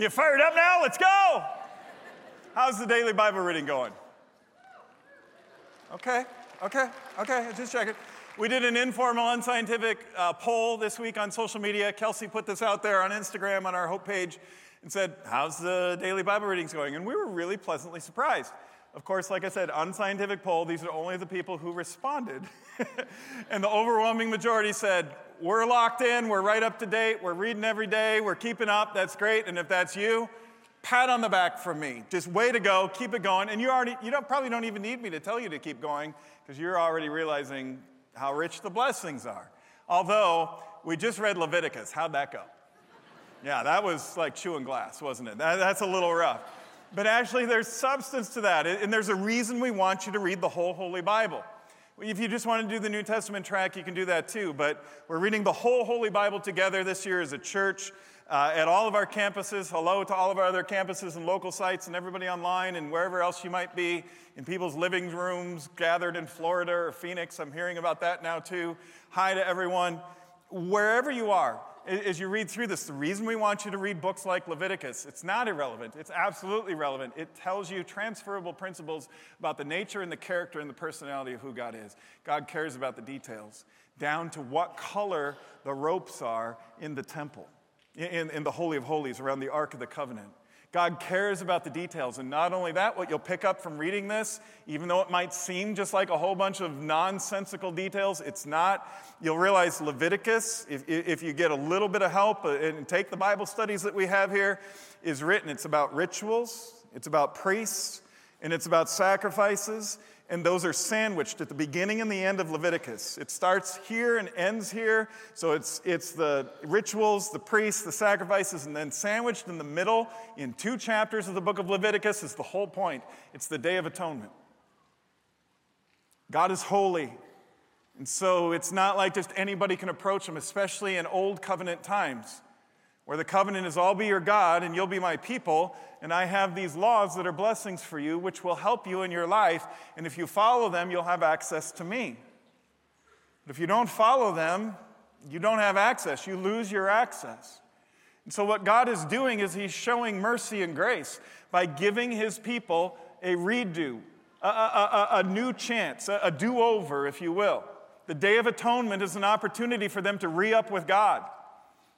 Are you fired up now? Let's go. How's the daily Bible reading going? Okay, okay, okay, just checking. We did an informal, unscientific uh, poll this week on social media. Kelsey put this out there on Instagram on our Hope page and said, How's the daily Bible readings going? And we were really pleasantly surprised. Of course, like I said, unscientific poll, these are only the people who responded. and the overwhelming majority said, We're locked in, we're right up to date, we're reading every day, we're keeping up, that's great. And if that's you, pat on the back from me. Just way to go, keep it going. And you already, you don't, probably don't even need me to tell you to keep going because you're already realizing how rich the blessings are. Although, we just read Leviticus. How'd that go? Yeah, that was like chewing glass, wasn't it? That, that's a little rough. But actually, there's substance to that. And there's a reason we want you to read the whole Holy Bible. If you just want to do the New Testament track, you can do that too. But we're reading the whole Holy Bible together this year as a church uh, at all of our campuses. Hello to all of our other campuses and local sites and everybody online and wherever else you might be in people's living rooms, gathered in Florida or Phoenix. I'm hearing about that now too. Hi to everyone. Wherever you are, as you read through this, the reason we want you to read books like Leviticus, it's not irrelevant. It's absolutely relevant. It tells you transferable principles about the nature and the character and the personality of who God is. God cares about the details, down to what color the ropes are in the temple, in, in the Holy of Holies around the Ark of the Covenant. God cares about the details. And not only that, what you'll pick up from reading this, even though it might seem just like a whole bunch of nonsensical details, it's not. You'll realize Leviticus, if, if you get a little bit of help uh, and take the Bible studies that we have here, is written. It's about rituals, it's about priests, and it's about sacrifices and those are sandwiched at the beginning and the end of Leviticus. It starts here and ends here. So it's, it's the rituals, the priests, the sacrifices, and then sandwiched in the middle in two chapters of the book of Leviticus is the whole point. It's the Day of Atonement. God is holy. And so it's not like just anybody can approach him, especially in old covenant times where the covenant is I'll be your God and you'll be my people, and I have these laws that are blessings for you, which will help you in your life, and if you follow them, you'll have access to me. But if you don't follow them, you don't have access, you lose your access. And so, what God is doing is He's showing mercy and grace by giving His people a redo, a, a, a, a new chance, a do over, if you will. The Day of Atonement is an opportunity for them to re up with God.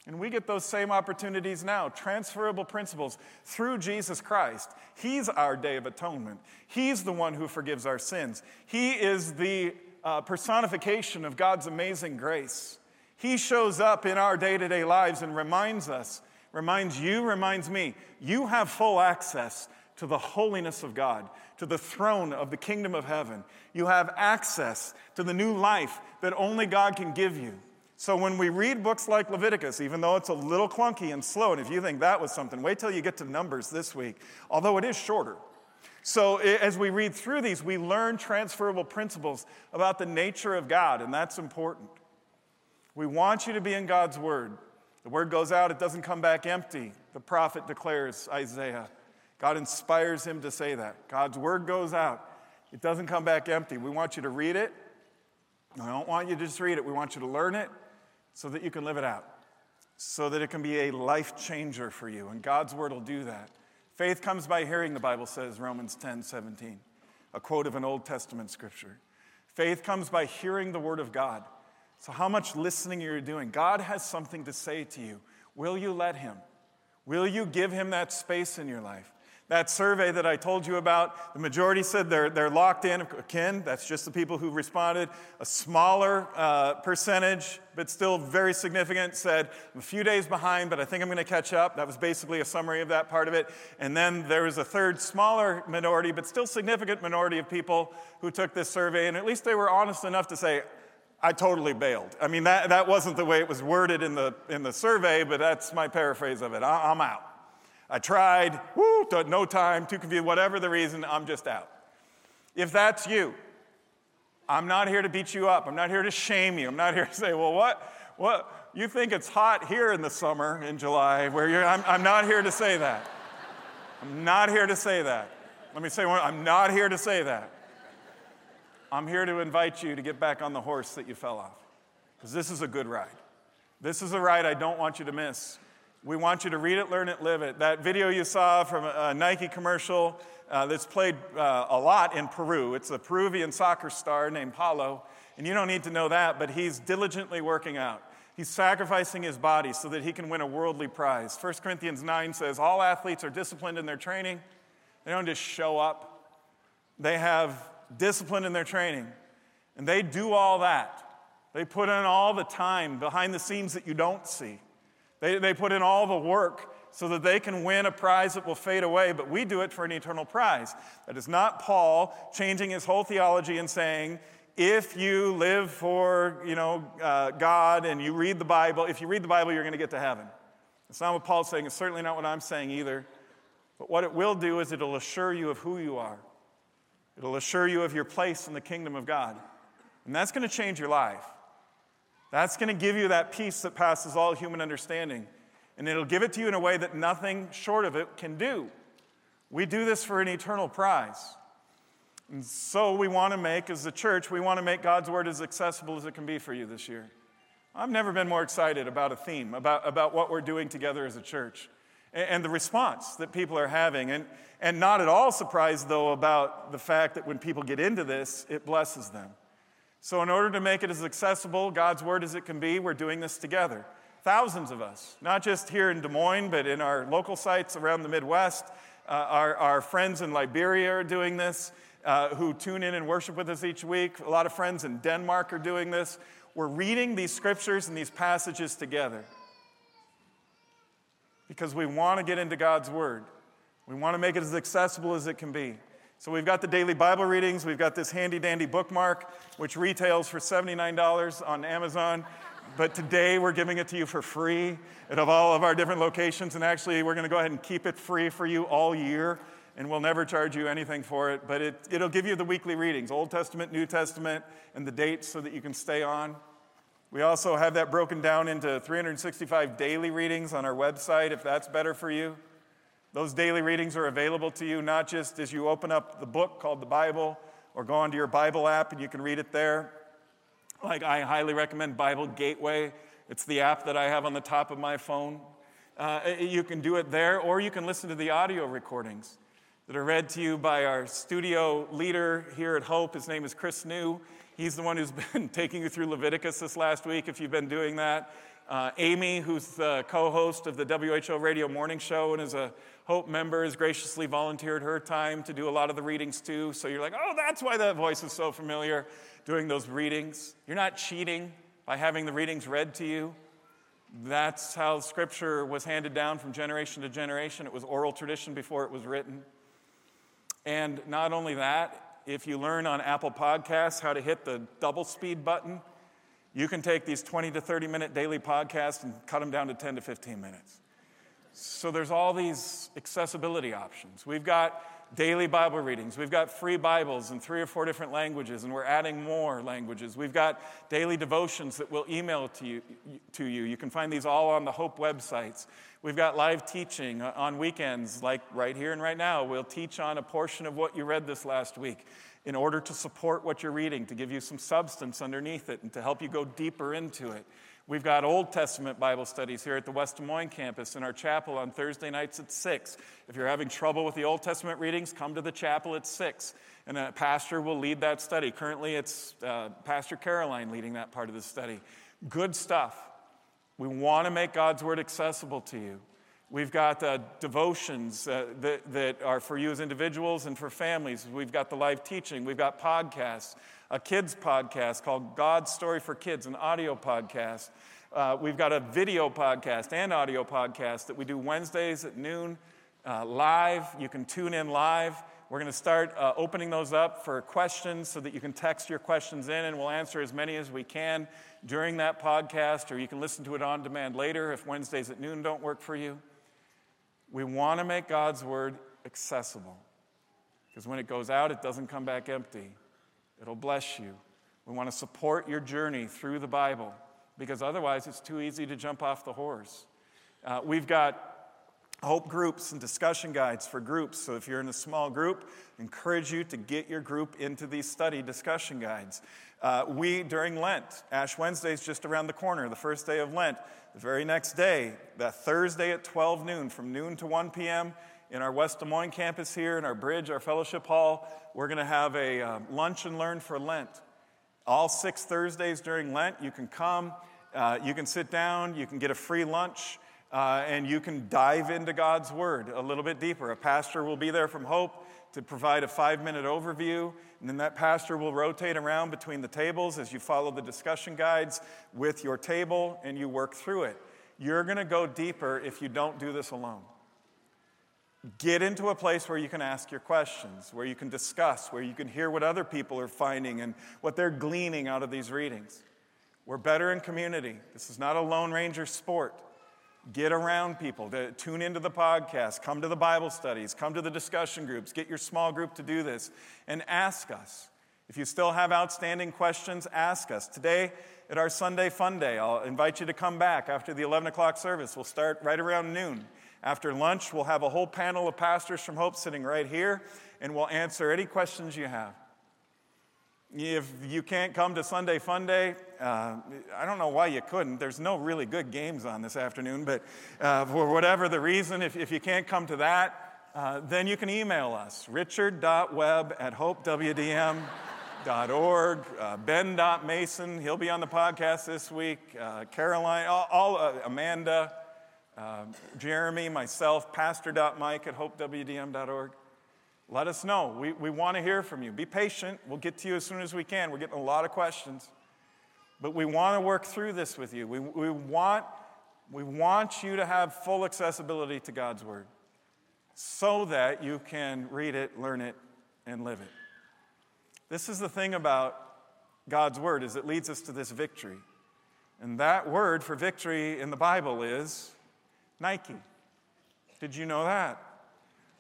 And we get those same opportunities now, transferable principles through Jesus Christ. He's our day of atonement. He's the one who forgives our sins. He is the uh, personification of God's amazing grace. He shows up in our day to day lives and reminds us, reminds you, reminds me, you have full access to the holiness of God, to the throne of the kingdom of heaven. You have access to the new life that only God can give you. So when we read books like Leviticus, even though it's a little clunky and slow, and if you think that was something, wait till you get to Numbers this week, although it is shorter. So as we read through these, we learn transferable principles about the nature of God, and that's important. We want you to be in God's Word. The Word goes out, it doesn't come back empty. The prophet declares, Isaiah. God inspires him to say that. God's Word goes out, it doesn't come back empty. We want you to read it. I don't want you to just read it, we want you to learn it so that you can live it out, so that it can be a life changer for you. And God's word will do that. Faith comes by hearing, the Bible says, Romans 10 17, a quote of an Old Testament scripture. Faith comes by hearing the word of God. So, how much listening are you doing? God has something to say to you. Will you let Him? Will you give Him that space in your life? That survey that I told you about, the majority said they're, they're locked in. Ken, that's just the people who responded. A smaller uh, percentage, but still very significant, said, I'm a few days behind, but I think I'm going to catch up. That was basically a summary of that part of it. And then there was a third, smaller minority, but still significant minority of people who took this survey, and at least they were honest enough to say, I totally bailed. I mean, that, that wasn't the way it was worded in the, in the survey, but that's my paraphrase of it. I, I'm out. I tried, woo, no time, too confused, whatever the reason, I'm just out. If that's you, I'm not here to beat you up. I'm not here to shame you. I'm not here to say, well, what? What? You think it's hot here in the summer in July where you're, I'm, I'm not here to say that. I'm not here to say that. Let me say one, I'm not here to say that. I'm here to invite you to get back on the horse that you fell off. Because this is a good ride. This is a ride I don't want you to miss. We want you to read it, learn it, live it. That video you saw from a Nike commercial uh, that's played uh, a lot in Peru. It's a Peruvian soccer star named Paulo. And you don't need to know that, but he's diligently working out. He's sacrificing his body so that he can win a worldly prize. 1 Corinthians 9 says all athletes are disciplined in their training. They don't just show up, they have discipline in their training. And they do all that. They put in all the time behind the scenes that you don't see. They, they put in all the work so that they can win a prize that will fade away, but we do it for an eternal prize. That is not Paul changing his whole theology and saying, if you live for you know, uh, God and you read the Bible, if you read the Bible, you're going to get to heaven. It's not what Paul's saying. It's certainly not what I'm saying either. But what it will do is it'll assure you of who you are. It'll assure you of your place in the kingdom of God. And that's going to change your life. That's going to give you that peace that passes all human understanding. And it'll give it to you in a way that nothing short of it can do. We do this for an eternal prize. And so we want to make, as a church, we want to make God's word as accessible as it can be for you this year. I've never been more excited about a theme, about, about what we're doing together as a church, and, and the response that people are having. And, and not at all surprised, though, about the fact that when people get into this, it blesses them. So, in order to make it as accessible, God's word as it can be, we're doing this together. Thousands of us, not just here in Des Moines, but in our local sites around the Midwest. Uh, our, our friends in Liberia are doing this uh, who tune in and worship with us each week. A lot of friends in Denmark are doing this. We're reading these scriptures and these passages together because we want to get into God's Word. We want to make it as accessible as it can be. So we've got the daily Bible readings. We've got this handy dandy bookmark, which retails for $79 on Amazon. But today we're giving it to you for free at of all of our different locations. And actually, we're going to go ahead and keep it free for you all year and we'll never charge you anything for it, but it, it'll give you the weekly readings Old Testament, New Testament, and the dates so that you can stay on. We also have that broken down into 365 daily readings on our website if that's better for you. Those daily readings are available to you not just as you open up the book called the Bible or go onto your Bible app and you can read it there. Like, I highly recommend Bible Gateway. It's the app that I have on the top of my phone. Uh, you can do it there, or you can listen to the audio recordings that are read to you by our studio leader here at Hope. His name is Chris New. He's the one who's been taking you through Leviticus this last week, if you've been doing that. Uh, Amy, who's the co host of the WHO Radio Morning Show and is a Hope member, has graciously volunteered her time to do a lot of the readings too. So you're like, oh, that's why that voice is so familiar doing those readings. You're not cheating by having the readings read to you. That's how Scripture was handed down from generation to generation. It was oral tradition before it was written. And not only that, if you learn on Apple Podcasts how to hit the double speed button, you can take these 20 to 30 minute daily podcasts and cut them down to 10 to 15 minutes. So there's all these accessibility options. We've got daily Bible readings. We've got free Bibles in three or four different languages, and we're adding more languages. We've got daily devotions that we'll email to you. To you. you can find these all on the Hope websites. We've got live teaching on weekends, like right here and right now. We'll teach on a portion of what you read this last week in order to support what you're reading, to give you some substance underneath it, and to help you go deeper into it. We've got Old Testament Bible studies here at the West Des Moines campus in our chapel on Thursday nights at 6. If you're having trouble with the Old Testament readings, come to the chapel at 6, and a pastor will lead that study. Currently, it's uh, Pastor Caroline leading that part of the study. Good stuff. We want to make God's Word accessible to you. We've got uh, devotions uh, that, that are for you as individuals and for families. We've got the live teaching. We've got podcasts a kids podcast called God's Story for Kids, an audio podcast. Uh, we've got a video podcast and audio podcast that we do Wednesdays at noon uh, live. You can tune in live. We're going to start uh, opening those up for questions so that you can text your questions in, and we'll answer as many as we can during that podcast, or you can listen to it on demand later if Wednesdays at noon don't work for you. We want to make God's Word accessible because when it goes out, it doesn't come back empty. It'll bless you. We want to support your journey through the Bible because otherwise it's too easy to jump off the horse. Uh, we've got hope groups and discussion guides for groups. So if you're in a small group, encourage you to get your group into these study discussion guides. Uh, we, during Lent, Ash Wednesday is just around the corner, the first day of Lent. The very next day, that Thursday at 12 noon, from noon to 1 p.m., in our West Des Moines campus here, in our bridge, our fellowship hall, we're going to have a uh, lunch and learn for Lent. All six Thursdays during Lent, you can come, uh, you can sit down, you can get a free lunch. Uh, and you can dive into God's Word a little bit deeper. A pastor will be there from Hope to provide a five minute overview, and then that pastor will rotate around between the tables as you follow the discussion guides with your table and you work through it. You're going to go deeper if you don't do this alone. Get into a place where you can ask your questions, where you can discuss, where you can hear what other people are finding and what they're gleaning out of these readings. We're better in community. This is not a Lone Ranger sport. Get around people, to tune into the podcast, come to the Bible studies, come to the discussion groups, get your small group to do this, and ask us. If you still have outstanding questions, ask us. Today, at our Sunday Fun Day, I'll invite you to come back after the 11 o'clock service. We'll start right around noon. After lunch, we'll have a whole panel of pastors from Hope sitting right here, and we'll answer any questions you have. If you can't come to Sunday Fun Day, uh, I don't know why you couldn't. There's no really good games on this afternoon, but uh, for whatever the reason, if, if you can't come to that, uh, then you can email us richard.webb at hopewdm.org, uh, ben.mason, he'll be on the podcast this week, uh, Caroline, all, all uh, Amanda, uh, Jeremy, myself, pastor.mike at hopewdm.org. Let us know. We, we want to hear from you. Be patient. We'll get to you as soon as we can. We're getting a lot of questions. But we want to work through this with you. We, we, want, we want you to have full accessibility to God's Word so that you can read it, learn it, and live it. This is the thing about God's Word is it leads us to this victory. And that word for victory in the Bible is Nike. Did you know that?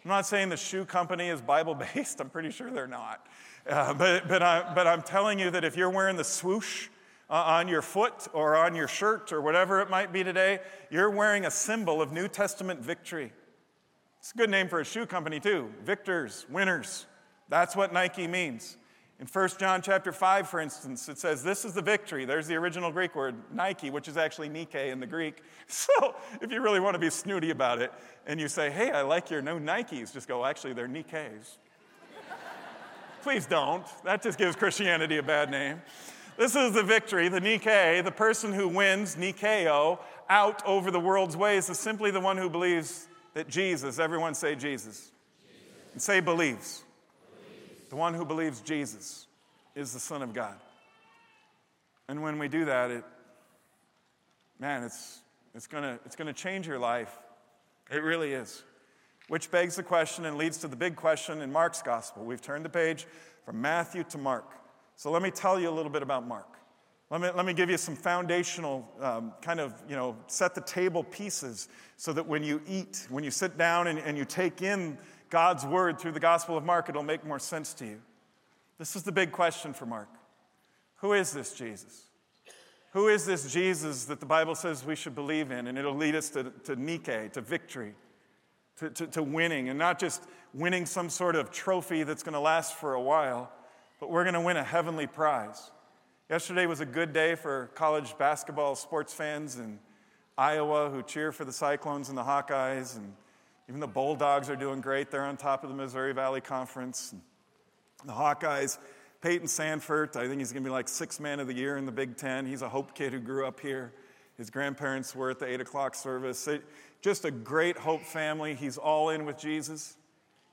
I'm not saying the shoe company is Bible based, I'm pretty sure they're not. Uh, but, but, I, but I'm telling you that if you're wearing the swoosh uh, on your foot or on your shirt or whatever it might be today, you're wearing a symbol of New Testament victory. It's a good name for a shoe company, too. Victors, winners. That's what Nike means. In 1 John chapter 5, for instance, it says, This is the victory. There's the original Greek word, Nike, which is actually Nike in the Greek. So if you really want to be snooty about it and you say, Hey, I like your new Nikes, just go, Actually, they're Nikes. Please don't. That just gives Christianity a bad name. This is the victory, the Nike, the person who wins, Nikeo, out over the world's ways is simply the one who believes that Jesus, everyone say Jesus, Jesus. and say believes the one who believes Jesus is the Son of God. And when we do that, it, man, it's, it's gonna it's going to change your life. It really is. Which begs the question and leads to the big question in Mark's gospel. We've turned the page from Matthew to Mark. So let me tell you a little bit about Mark. Let me, let me give you some foundational um, kind of, you know, set the table pieces so that when you eat, when you sit down and, and you take in God's word through the Gospel of Mark, it'll make more sense to you. This is the big question for Mark Who is this Jesus? Who is this Jesus that the Bible says we should believe in? And it'll lead us to, to Nike, to victory, to, to, to winning, and not just winning some sort of trophy that's going to last for a while, but we're going to win a heavenly prize. Yesterday was a good day for college basketball sports fans in Iowa who cheer for the Cyclones and the Hawkeyes, and even the Bulldogs are doing great. They're on top of the Missouri Valley Conference. The Hawkeyes, Payton Sandfort, I think he's going to be like six man of the year in the Big Ten. He's a Hope kid who grew up here. His grandparents were at the 8 o'clock service. Just a great Hope family. He's all in with Jesus.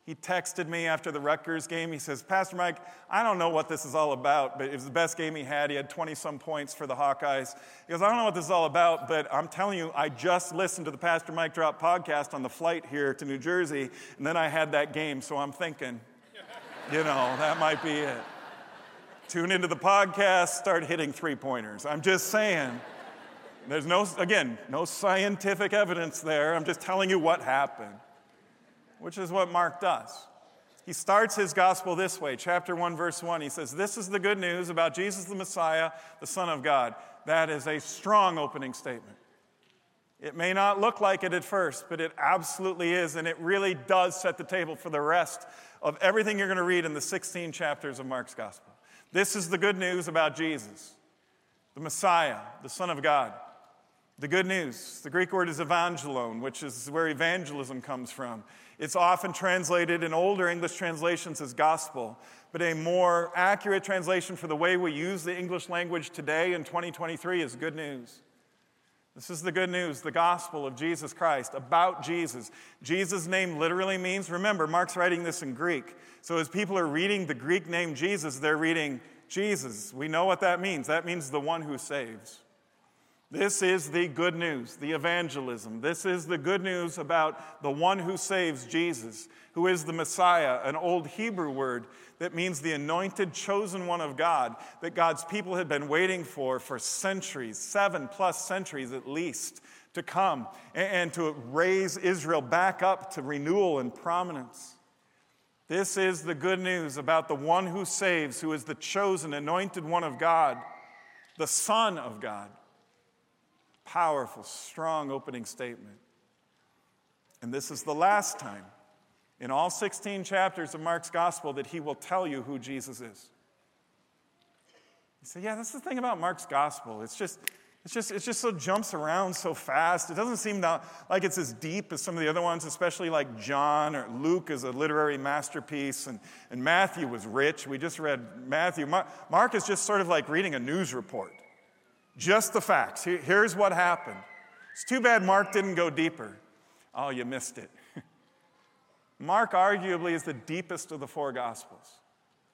He texted me after the Rutgers game. He says, Pastor Mike, I don't know what this is all about, but it was the best game he had. He had 20 some points for the Hawkeyes. He goes, I don't know what this is all about, but I'm telling you, I just listened to the Pastor Mike Drop podcast on the flight here to New Jersey, and then I had that game, so I'm thinking, you know, that might be it. Tune into the podcast, start hitting three pointers. I'm just saying. There's no, again, no scientific evidence there. I'm just telling you what happened which is what Mark does. He starts his gospel this way, chapter 1, verse 1. He says, This is the good news about Jesus the Messiah, the Son of God. That is a strong opening statement. It may not look like it at first, but it absolutely is, and it really does set the table for the rest of everything you're going to read in the 16 chapters of Mark's gospel. This is the good news about Jesus, the Messiah, the Son of God. The good news, the Greek word is evangelon, which is where evangelism comes from. It's often translated in older English translations as gospel, but a more accurate translation for the way we use the English language today in 2023 is good news. This is the good news, the gospel of Jesus Christ, about Jesus. Jesus' name literally means, remember, Mark's writing this in Greek. So as people are reading the Greek name Jesus, they're reading Jesus. We know what that means. That means the one who saves. This is the good news, the evangelism. This is the good news about the one who saves Jesus, who is the Messiah, an old Hebrew word that means the anointed, chosen one of God that God's people had been waiting for for centuries, seven plus centuries at least, to come and to raise Israel back up to renewal and prominence. This is the good news about the one who saves, who is the chosen, anointed one of God, the Son of God powerful, strong opening statement. And this is the last time in all 16 chapters of Mark's gospel that he will tell you who Jesus is. You say, yeah, that's the thing about Mark's gospel. It's just, it's just, it just so jumps around so fast. It doesn't seem like it's as deep as some of the other ones, especially like John or Luke is a literary masterpiece, and, and Matthew was rich. We just read Matthew. Mark, Mark is just sort of like reading a news report. Just the facts. Here's what happened. It's too bad Mark didn't go deeper. Oh, you missed it. Mark arguably is the deepest of the four Gospels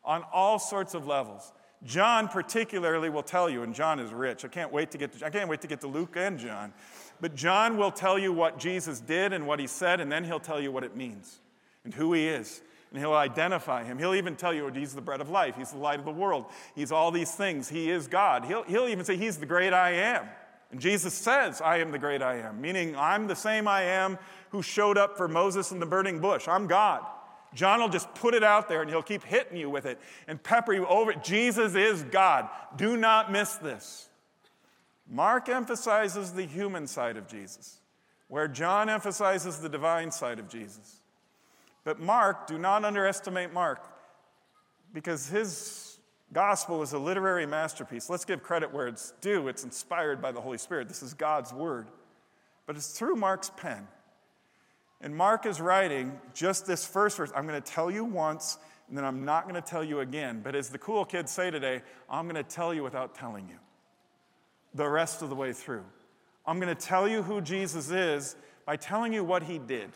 on all sorts of levels. John particularly will tell you, and John is rich. I can't wait to get to, I can't wait to get to Luke and John. But John will tell you what Jesus did and what he said, and then he'll tell you what it means and who he is and he'll identify him. He'll even tell you he's the bread of life, he's the light of the world, he's all these things, he is God. He'll, he'll even say he's the great I am. And Jesus says, I am the great I am, meaning I'm the same I am who showed up for Moses in the burning bush. I'm God. John will just put it out there and he'll keep hitting you with it and pepper you over it. Jesus is God. Do not miss this. Mark emphasizes the human side of Jesus, where John emphasizes the divine side of Jesus. But Mark, do not underestimate Mark because his gospel is a literary masterpiece. Let's give credit where it's due. It's inspired by the Holy Spirit. This is God's word. But it's through Mark's pen. And Mark is writing just this first verse. I'm going to tell you once, and then I'm not going to tell you again. But as the cool kids say today, I'm going to tell you without telling you the rest of the way through. I'm going to tell you who Jesus is by telling you what he did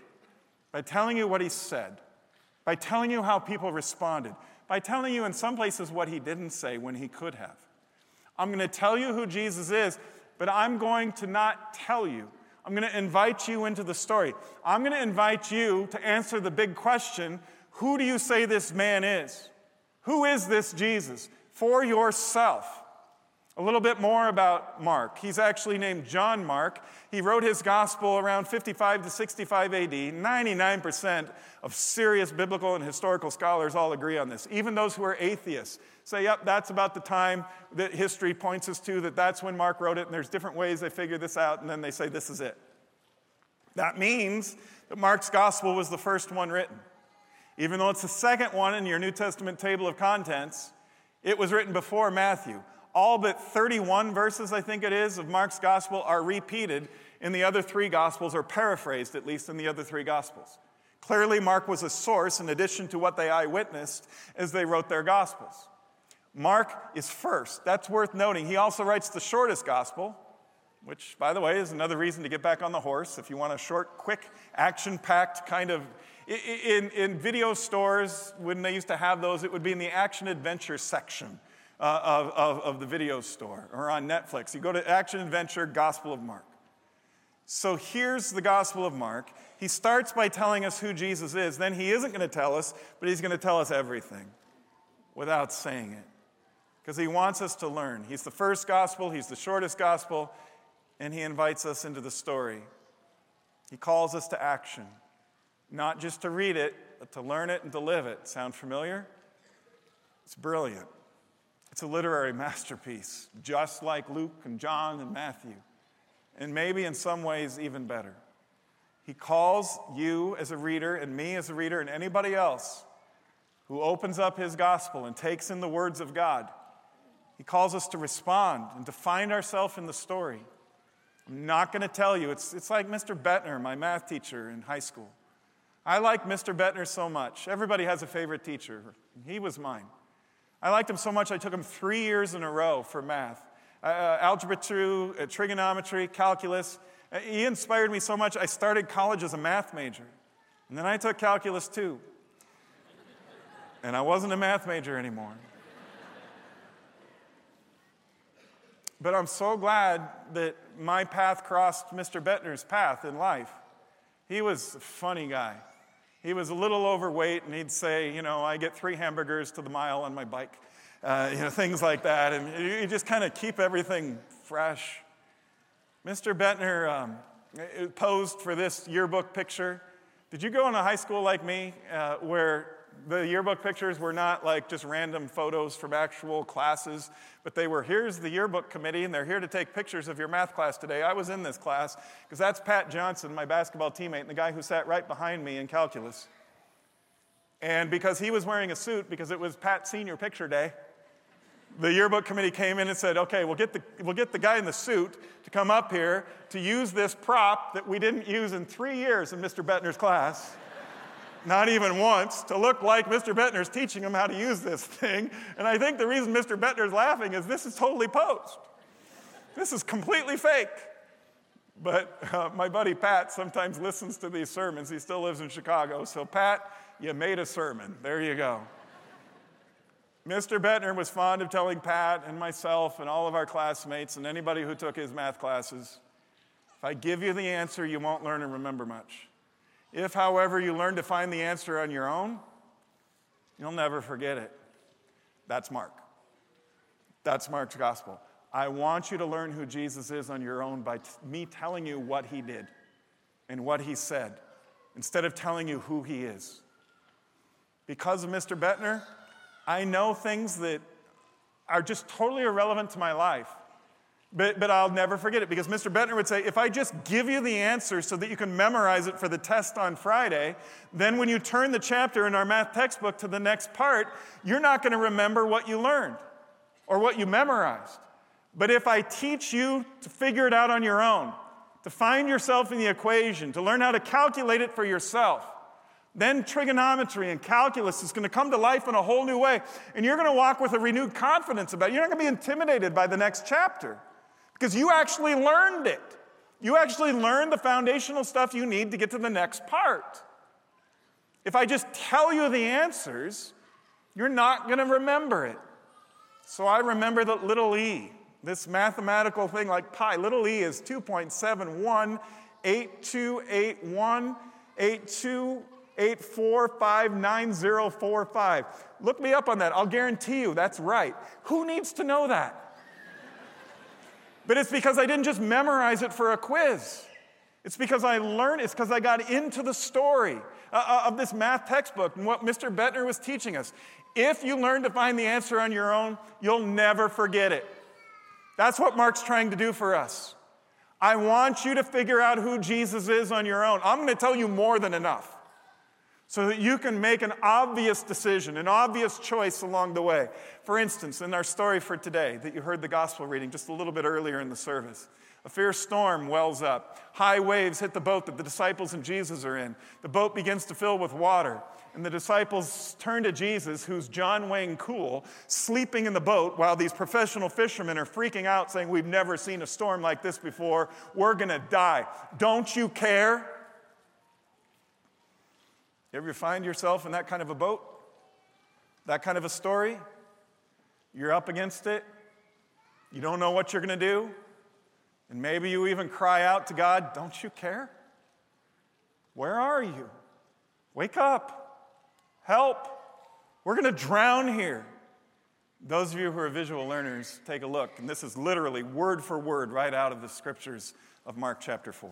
by telling you what he said, by telling you how people responded, by telling you in some places what he didn't say when he could have. I'm going to tell you who Jesus is, but I'm going to not tell you. I'm going to invite you into the story. I'm going to invite you to answer the big question who do you say this man is? Who is this Jesus? For yourself. A little bit more about Mark. He's actually named John Mark. He wrote his gospel around 55 to 65 AD. 99% of serious biblical and historical scholars all agree on this. Even those who are atheists say, yep, that's about the time that history points us to, that that's when Mark wrote it, and there's different ways they figure this out, and then they say, this is it. That means that Mark's gospel was the first one written. Even though it's the second one in your New Testament table of contents, it was written before Matthew all but 31 verses, I think it is, of Mark's gospel are repeated in the other three gospels, or paraphrased at least in the other three gospels. Clearly, Mark was a source in addition to what they eyewitnessed as they wrote their gospels. Mark is first. That's worth noting. He also writes the shortest gospel, which, by the way, is another reason to get back on the horse. If you want a short, quick, action packed kind of. In, in video stores, when they used to have those, it would be in the action adventure section uh, of, of, of the video store or on Netflix. You go to Action Adventure Gospel of Mark. So here's the Gospel of Mark. He starts by telling us who Jesus is. Then he isn't going to tell us, but he's going to tell us everything without saying it. Because he wants us to learn. He's the first gospel, he's the shortest gospel, and he invites us into the story. He calls us to action, not just to read it, but to learn it and to live it. Sound familiar? It's brilliant. It's a literary masterpiece, just like Luke and John and Matthew. and maybe in some ways even better. He calls you as a reader, and me as a reader, and anybody else who opens up his gospel and takes in the words of God. He calls us to respond and to find ourselves in the story. I'm not going to tell you. It's, it's like Mr. Bettner, my math teacher in high school. I like Mr. Bettner so much. Everybody has a favorite teacher. He was mine. I liked him so much, I took him three years in a row for math uh, uh algebra 2, uh, trigonometry, calculus. Uh, he inspired me so much, I started college as a math major. And then I took calculus 2. And I wasn't a math major anymore. But I'm so glad that my path crossed Mr. Bettner's path in life. He was a funny guy. He was a little overweight, and he'd say, You know, I get three hamburgers to the mile on my bike, uh, you know, things like that. And you just kind of keep everything fresh. Mr. Bettner um, posed for this yearbook picture. Did you go in a high school like me uh, where the yearbook pictures were not like just random photos from actual classes, but they were here's the yearbook committee, and they're here to take pictures of your math class today. I was in this class because that's Pat Johnson, my basketball teammate, and the guy who sat right behind me in calculus. And because he was wearing a suit, because it was Pat's senior picture day, the yearbook committee came in and said, okay, we'll get, the, we'll get the guy in the suit to come up here to use this prop that we didn't use in three years in Mr. Bettner's class not even once, to look like Mr. Bettner's teaching him how to use this thing. And I think the reason Mr. Bettner's laughing is this is totally posed. This is completely fake. But uh, my buddy Pat sometimes listens to these sermons. He still lives in Chicago. So, Pat, you made a sermon. There you go. Mr. Bettner was fond of telling Pat and myself and all of our classmates and anybody who took his math classes if I give you the answer, you won't learn and remember much. If, however, you learn to find the answer on your own, you'll never forget it. That's Mark. That's Mark's gospel. I want you to learn who Jesus is on your own by t- me telling you what he did and what he said instead of telling you who he is. Because of Mr. Bettner, I know things that are just totally irrelevant to my life. But, but I'll never forget it because Mr. Bettner would say, if I just give you the answer so that you can memorize it for the test on Friday, then when you turn the chapter in our math textbook to the next part, you're not going to remember what you learned or what you memorized. But if I teach you to figure it out on your own, to find yourself in the equation, to learn how to calculate it for yourself, then trigonometry and calculus is going to come to life in a whole new way. And you're going to walk with a renewed confidence about it. You're not going to be intimidated by the next chapter because you actually learned it. You actually learned the foundational stuff you need to get to the next part. If I just tell you the answers, you're not going to remember it. So I remember that little e, this mathematical thing like pi, little e is 2.7182818284599045. Look me up on that. I'll guarantee you that's right. Who needs to know that? But it's because I didn't just memorize it for a quiz. It's because I learned, it's because I got into the story uh, uh, of this math textbook and what Mr. Bettner was teaching us. If you learn to find the answer on your own, you'll never forget it. That's what Mark's trying to do for us. I want you to figure out who Jesus is on your own. I'm going to tell you more than enough so that you can make an obvious decision, an obvious choice along the way. For instance, in our story for today that you heard the gospel reading just a little bit earlier in the service, a fierce storm wells up. High waves hit the boat that the disciples and Jesus are in. The boat begins to fill with water. And the disciples turn to Jesus, who's John Wayne Cool, sleeping in the boat while these professional fishermen are freaking out, saying, We've never seen a storm like this before. We're going to die. Don't you care? You ever find yourself in that kind of a boat? That kind of a story? You're up against it. You don't know what you're going to do. And maybe you even cry out to God, Don't you care? Where are you? Wake up. Help. We're going to drown here. Those of you who are visual learners, take a look. And this is literally word for word right out of the scriptures of Mark chapter 4.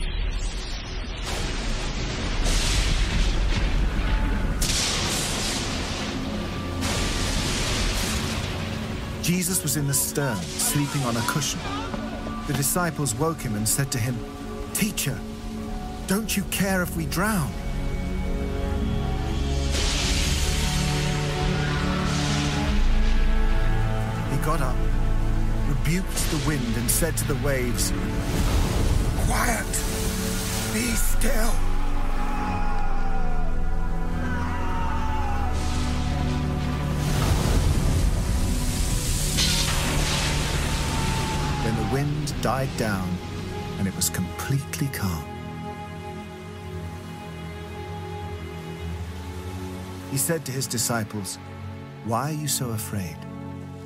Jesus was in the stern, sleeping on a cushion. The disciples woke him and said to him, Teacher, don't you care if we drown? He got up, rebuked the wind, and said to the waves, Quiet, be still. Died down and it was completely calm. He said to his disciples, Why are you so afraid?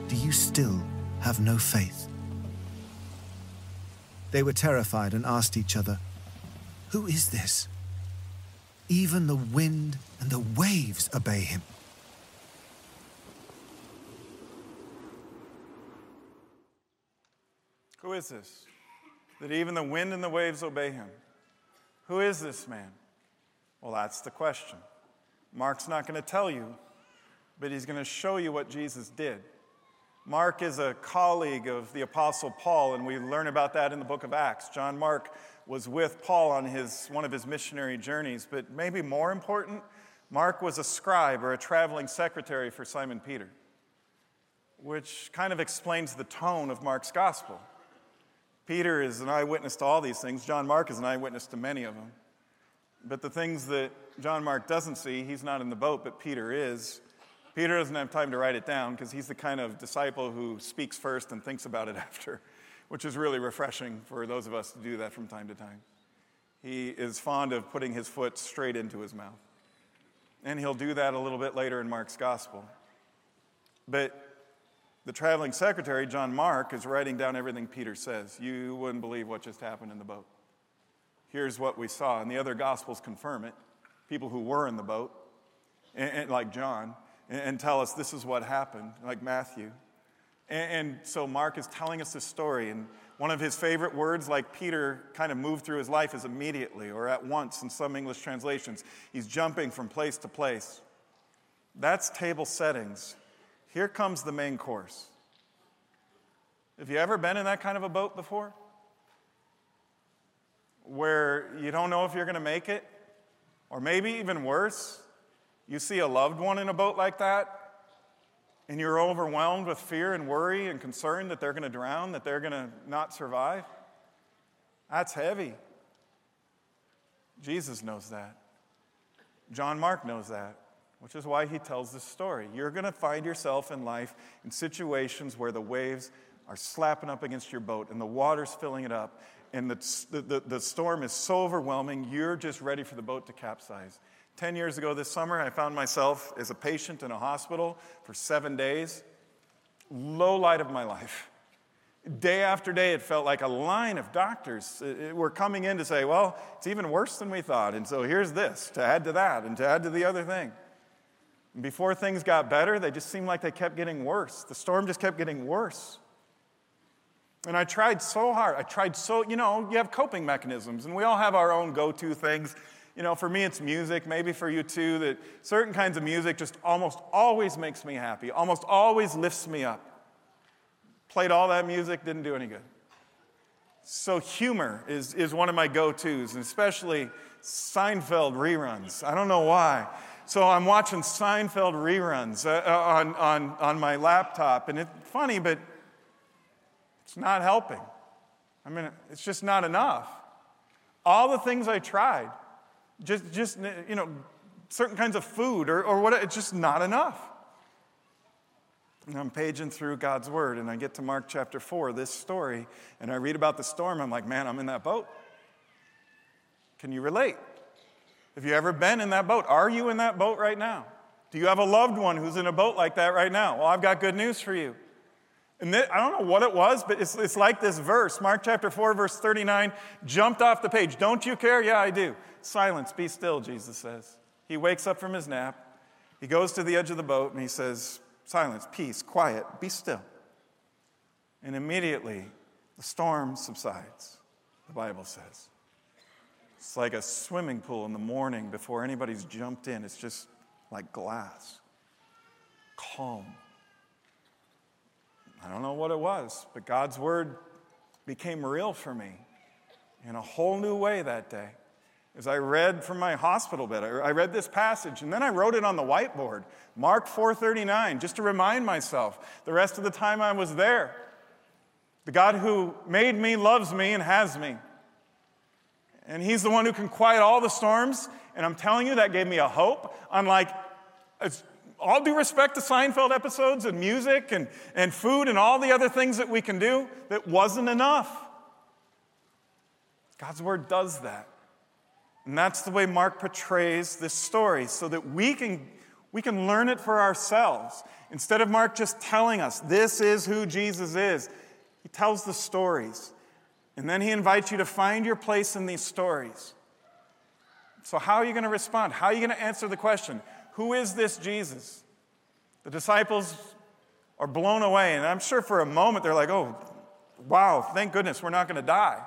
Do you still have no faith? They were terrified and asked each other, Who is this? Even the wind and the waves obey him. Who is this? That even the wind and the waves obey him. Who is this man? Well, that's the question. Mark's not going to tell you, but he's going to show you what Jesus did. Mark is a colleague of the Apostle Paul, and we learn about that in the book of Acts. John Mark was with Paul on his, one of his missionary journeys, but maybe more important, Mark was a scribe or a traveling secretary for Simon Peter, which kind of explains the tone of Mark's gospel. Peter is an eyewitness to all these things. John Mark is an eyewitness to many of them. But the things that John Mark doesn't see, he's not in the boat, but Peter is. Peter doesn't have time to write it down because he's the kind of disciple who speaks first and thinks about it after, which is really refreshing for those of us to do that from time to time. He is fond of putting his foot straight into his mouth. And he'll do that a little bit later in Mark's gospel. But the traveling secretary, John Mark, is writing down everything Peter says. You wouldn't believe what just happened in the boat. Here's what we saw. And the other gospels confirm it. People who were in the boat, and, and like John, and, and, tell us this is what happened, like Matthew. And, and so Mark is telling us this story. And one of his favorite words, like Peter kind of moved through his life, is immediately or at once in some English translations. He's jumping from place to place. That's table settings. Here comes the main course. Have you ever been in that kind of a boat before? Where you don't know if you're going to make it? Or maybe even worse, you see a loved one in a boat like that, and you're overwhelmed with fear and worry and concern that they're going to drown, that they're going to not survive? That's heavy. Jesus knows that. John Mark knows that which is why he tells this story. You're going to find yourself in life in situations where the waves are slapping up against your boat and the water's filling it up and the, the, the, storm is so overwhelming, you're just ready for the boat to capsize. Ten years ago this summer, I found myself as a patient in a hospital for seven days. Low light of my life. Day after day, it felt like a line of doctors uh, uh, were coming in to say, well, it's even worse than we thought. And so here's this to add to that and to add to the other thing. And before things got better, they just seemed like they kept getting worse. The storm just kept getting worse. And I tried so hard. I tried so, you know, you have coping mechanisms, and we all have our own go to things. You know, for me, it's music, maybe for you too, that certain kinds of music just almost always makes me happy, almost always lifts me up. Played all that music, didn't do any good. So, humor is, is one of my go tos, and especially Seinfeld reruns. I don't know why. So I'm watching Seinfeld reruns uh, uh, on, on, on my laptop, and it's funny, but it's not helping. I mean, it's just not enough. All the things I tried, just, just you know, certain kinds of food or, or what, it's just not enough. And I'm paging through God's Word, and I get to Mark chapter 4, this story, and I read about the storm. I'm like, man, I'm in that boat. Can you relate? Have you ever been in that boat? Are you in that boat right now? Do you have a loved one who's in a boat like that right now? Well, I've got good news for you. And th- I don't know what it was, but it's, it's like this verse, Mark chapter 4, verse 39, jumped off the page. Don't you care? Yeah, I do. Silence, be still, Jesus says. He wakes up from his nap. He goes to the edge of the boat and he says, Silence, peace, quiet, be still. And immediately the storm subsides, the Bible says. It's like a swimming pool in the morning before anybody's jumped in. It's just like glass, calm. I don't know what it was, but God's word became real for me in a whole new way that day. As I read from my hospital bed, I read this passage and then I wrote it on the whiteboard, Mark 4:39, just to remind myself the rest of the time I was there. The God who made me loves me and has me. And he's the one who can quiet all the storms, and I'm telling you that gave me a hope unlike all due respect to Seinfeld episodes and music and, and food and all the other things that we can do, that wasn't enough. God's word does that. And that's the way Mark portrays this story so that we can, we can learn it for ourselves. Instead of Mark just telling us, this is who Jesus is, he tells the stories. And then he invites you to find your place in these stories. So, how are you going to respond? How are you going to answer the question, who is this Jesus? The disciples are blown away, and I'm sure for a moment they're like, oh, wow, thank goodness we're not going to die.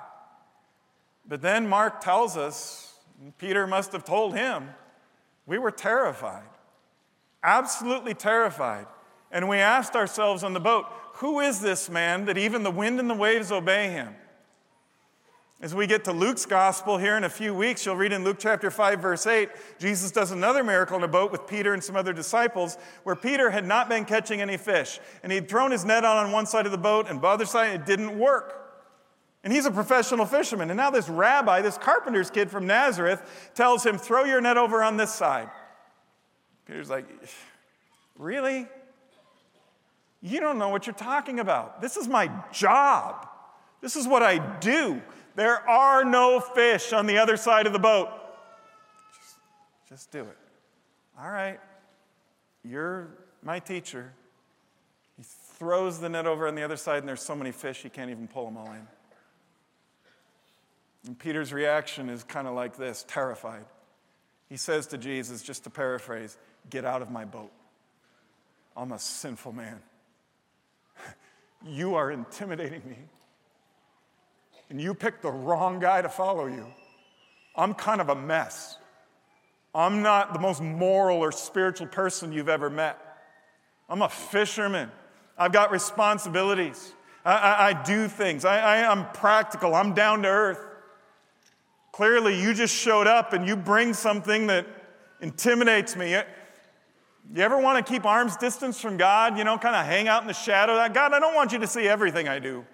But then Mark tells us, Peter must have told him, we were terrified, absolutely terrified. And we asked ourselves on the boat, who is this man that even the wind and the waves obey him? As we get to Luke's gospel here in a few weeks, you'll read in Luke chapter 5, verse 8, Jesus does another miracle in a boat with Peter and some other disciples where Peter had not been catching any fish. And he'd thrown his net out on one side of the boat, and the other side, it didn't work. And he's a professional fisherman. And now this rabbi, this carpenter's kid from Nazareth, tells him, Throw your net over on this side. Peter's like, Really? You don't know what you're talking about. This is my job. This is what I do. There are no fish on the other side of the boat. Just, just do it. All right. You're my teacher. He throws the net over on the other side, and there's so many fish, he can't even pull them all in. And Peter's reaction is kind of like this terrified. He says to Jesus, just to paraphrase, Get out of my boat. I'm a sinful man. you are intimidating me and you picked the wrong guy to follow you, I'm kind of a mess. I'm not the most moral or spiritual person you've ever met. I'm a fisherman. I've got responsibilities. I, I, I do things. I, I, I'm practical. I'm down to earth. Clearly, you just showed up and you bring something that intimidates me. You ever want to keep arm's distance from God? You know, kind of hang out in the shadow? God, I don't want you to see everything I do.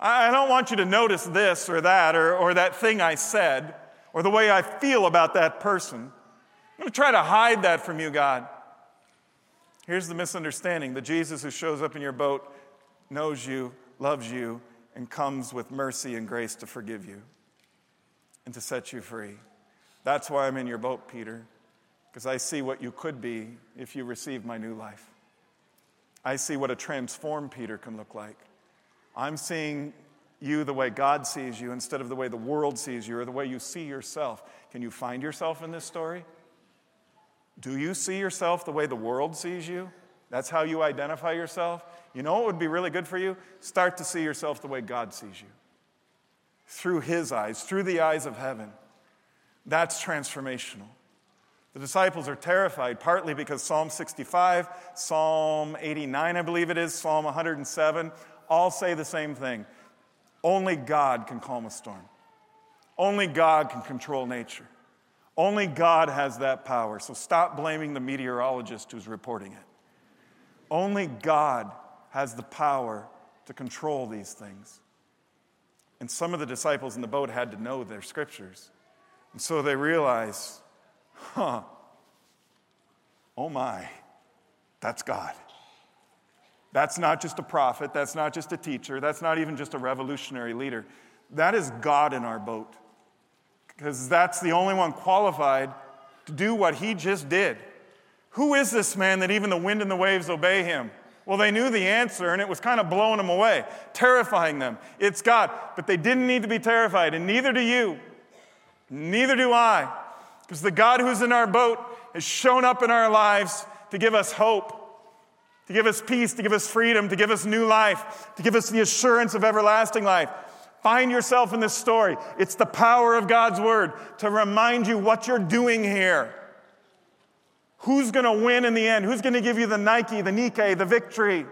I don't want you to notice this or that or, or that thing I said or the way I feel about that person. I'm going to try to hide that from you, God. Here's the misunderstanding the Jesus who shows up in your boat knows you, loves you, and comes with mercy and grace to forgive you and to set you free. That's why I'm in your boat, Peter, because I see what you could be if you receive my new life. I see what a transformed Peter can look like. I'm seeing you the way God sees you instead of the way the world sees you or the way you see yourself. Can you find yourself in this story? Do you see yourself the way the world sees you? That's how you identify yourself? You know what would be really good for you? Start to see yourself the way God sees you through His eyes, through the eyes of heaven. That's transformational. The disciples are terrified, partly because Psalm 65, Psalm 89, I believe it is, Psalm 107 all say the same thing only God can calm a storm. Only God can control nature. Only God has that power. So stop blaming the meteorologist who's reporting it. Only God has the power to control these things. And some of the disciples in the boat had to know their scriptures. And so they realize, huh, oh my, that's God. That's not just a prophet, that's not just a teacher, that's not even just a revolutionary leader. That is God in our boat. Because that's the only one qualified to do what he just did. Who is this man that even the wind and the waves obey him? Well, they knew the answer, and it was kind of blowing them away, terrifying them. It's God. But they didn't need to be terrified, and neither do you. Neither do I. Because the God who's in our boat has shown up in our lives to give us hope, to give us peace, to give us freedom, to give us new life, to give us the assurance of everlasting life. Find yourself in this story. It's the power of God's word to remind you what you're doing here. Who's going to win in the end? Who's going to give you the Nike, the Nike, the victory?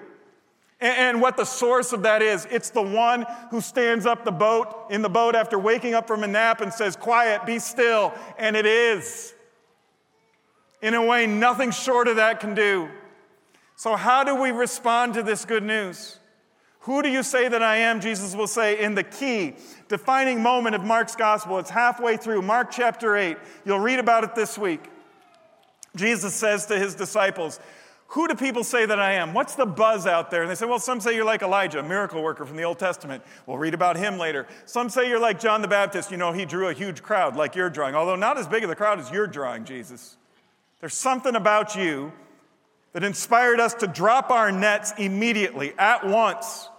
And what the source of that is, it's the one who stands up the boat in the boat after waking up from a nap and says, Quiet, be still. And it is. In a way, nothing short of that can do. So, how do we respond to this good news? Who do you say that I am? Jesus will say in the key, defining moment of Mark's gospel. It's halfway through, Mark chapter 8. You'll read about it this week. Jesus says to his disciples, Who do people say that I am? What's the buzz out there? And they say, Well, some say you're like Elijah, a miracle worker from the Old Testament. We'll read about him later. Some say you're like John the Baptist. You know, he drew a huge crowd like you're drawing, although not as big of a crowd as you're drawing, Jesus. There's something about you that inspired us to drop our nets immediately, at once.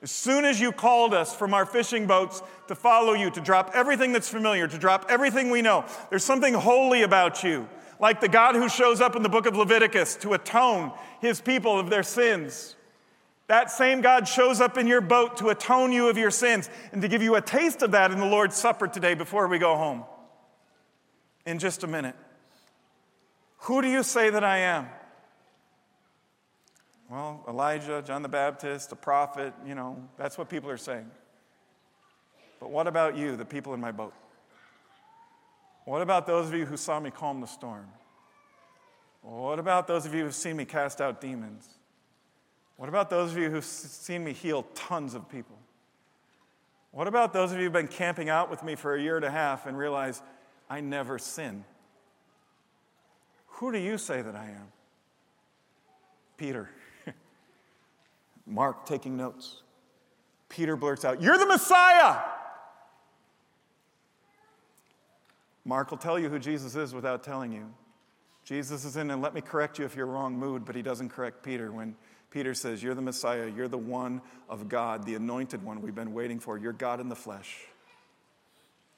As soon as you called us from our fishing boats to follow you, to drop everything that's familiar, to drop everything we know, there's something holy about you like the God who shows up in the book of Leviticus to atone his people of their sins. That same God shows up in your boat to atone you of your sins and to give you a taste of that in the Lord's Supper today before we go home. In just a minute. Who do you say that I am? Well, Elijah, John the Baptist, a prophet, you know, that's what people are saying. But what about you, the people in my boat? What about those of you who saw me calm the storm? What about those of you who've seen me cast out demons? What about those of you who've seen me heal tons of people? What about those of you who've been camping out with me for a year and a half and realize I never sin? Who do you say that I am? Peter. Mark taking notes. Peter blurts out, You're the Messiah! Mark will tell you who Jesus is without telling you. Jesus is in, and let me correct you if you're wrong mood, but he doesn't correct Peter when Peter says, You're the Messiah, you're the one of God, the anointed one we've been waiting for, you're God in the flesh.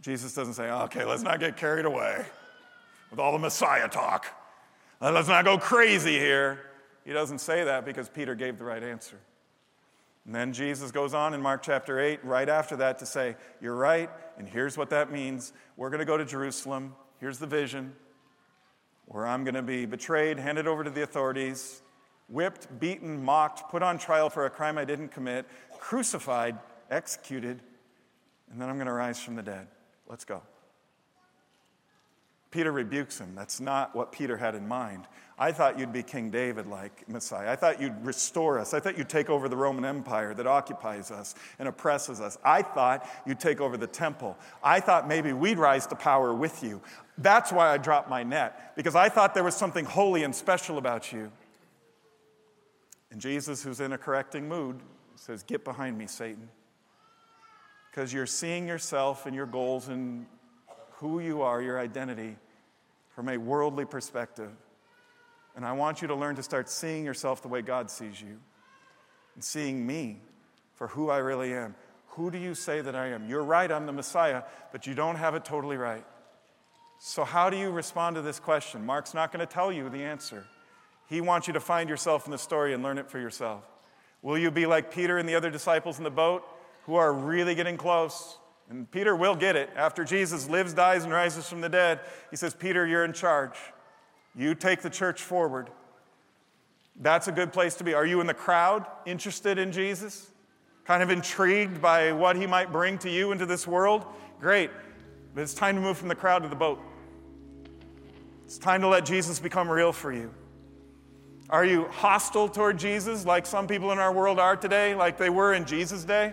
Jesus doesn't say, Okay, let's not get carried away with all the Messiah talk. Let's not go crazy here. He doesn't say that because Peter gave the right answer. And then Jesus goes on in Mark chapter 8, right after that, to say, You're right, and here's what that means. We're going to go to Jerusalem. Here's the vision where I'm going to be betrayed, handed over to the authorities, whipped, beaten, mocked, put on trial for a crime I didn't commit, crucified, executed, and then I'm going to rise from the dead. Let's go. Peter rebukes him. That's not what Peter had in mind. I thought you'd be King David like Messiah. I thought you'd restore us. I thought you'd take over the Roman Empire that occupies us and oppresses us. I thought you'd take over the temple. I thought maybe we'd rise to power with you. That's why I dropped my net, because I thought there was something holy and special about you. And Jesus, who's in a correcting mood, says, Get behind me, Satan. Because you're seeing yourself and your goals and who you are, your identity, from a worldly perspective. And I want you to learn to start seeing yourself the way God sees you and seeing me for who I really am. Who do you say that I am? You're right, I'm the Messiah, but you don't have it totally right. So, how do you respond to this question? Mark's not going to tell you the answer. He wants you to find yourself in the story and learn it for yourself. Will you be like Peter and the other disciples in the boat who are really getting close? And Peter will get it. After Jesus lives, dies, and rises from the dead, he says, Peter, you're in charge. You take the church forward. That's a good place to be. Are you in the crowd interested in Jesus? Kind of intrigued by what he might bring to you into this world? Great. But it's time to move from the crowd to the boat. It's time to let Jesus become real for you. Are you hostile toward Jesus like some people in our world are today, like they were in Jesus' day?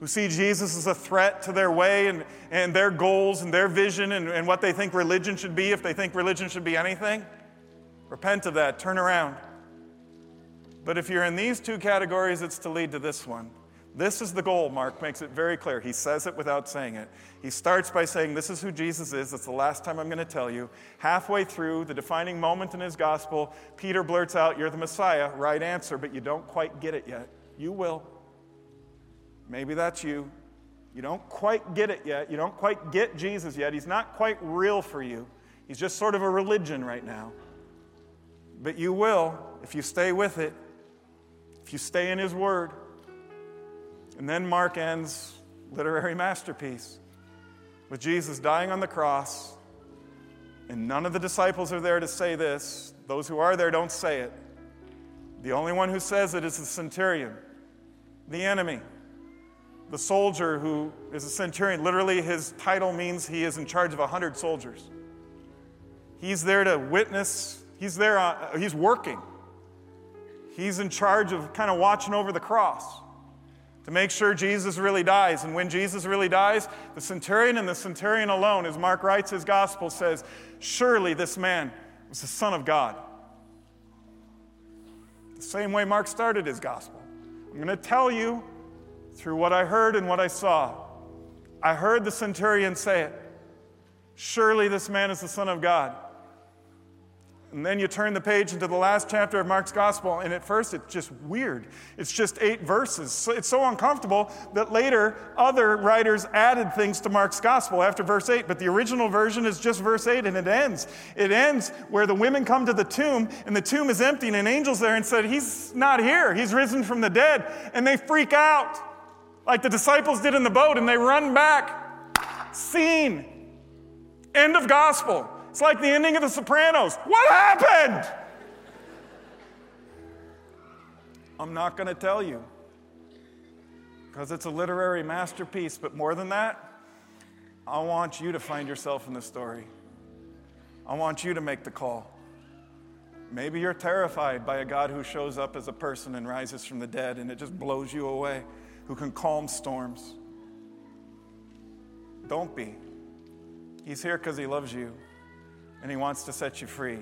Who see Jesus as a threat to their way and, and their goals and their vision and, and what they think religion should be, if they think religion should be anything. Repent of that, turn around. But if you're in these two categories, it's to lead to this one. This is the goal, Mark makes it very clear. He says it without saying it. He starts by saying, This is who Jesus is. That's the last time I'm going to tell you. Halfway through the defining moment in his gospel, Peter blurts out, You're the Messiah. Right answer, but you don't quite get it yet. You will. Maybe that's you. You don't quite get it yet. You don't quite get Jesus yet. He's not quite real for you. He's just sort of a religion right now. But you will if you stay with it, if you stay in His Word. And then Mark ends literary masterpiece with Jesus dying on the cross. And none of the disciples are there to say this. Those who are there don't say it. The only one who says it is the centurion, the enemy, the soldier who is a centurion. Literally, his title means he is in charge of 100 soldiers. He's there to witness, he's there, uh, he's working. He's in charge of kind of watching over the cross to make sure Jesus really dies. And when Jesus really dies, the centurion and the centurion alone, as Mark writes his gospel, says, Surely this man was the Son of God. The same way Mark started his gospel. I'm going to tell you through what I heard and what I saw. I heard the centurion say it Surely this man is the Son of God. And then you turn the page into the last chapter of Mark's gospel, and at first it's just weird. It's just eight verses. So it's so uncomfortable that later other writers added things to Mark's gospel after verse 8, but the original version is just verse 8, and it ends. It ends where the women come to the tomb, and the tomb is empty, and an angel's there and said, He's not here. He's risen from the dead. And they freak out, like the disciples did in the boat, and they run back. Scene. End of gospel. It's like the ending of The Sopranos. What happened? I'm not going to tell you because it's a literary masterpiece, but more than that, I want you to find yourself in the story. I want you to make the call. Maybe you're terrified by a God who shows up as a person and rises from the dead and it just blows you away, who can calm storms. Don't be. He's here because he loves you and He wants to set you free.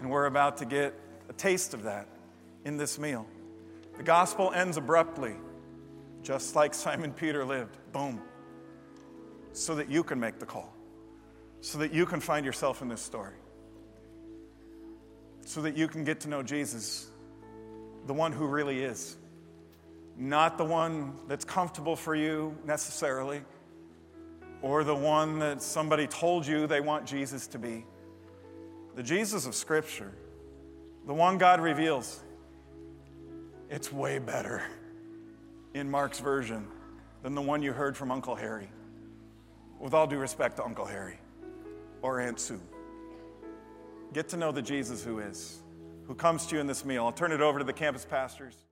And we're about to get a taste of that in this meal. The gospel ends abruptly, just like Simon Peter lived. Boom. So that you can make the call, so that you can find yourself in this story, so that you can get to know Jesus, the one who really is. Not the one that's comfortable for you necessarily, or the one that somebody told you they want Jesus to be. The Jesus of Scripture, the one God reveals, it's way better in Mark's version than the one you heard from Uncle Harry. With all due respect to Uncle Harry or Aunt Sue. Get to know the Jesus who is, who comes to you in this meal. I'll turn it over to the campus pastors.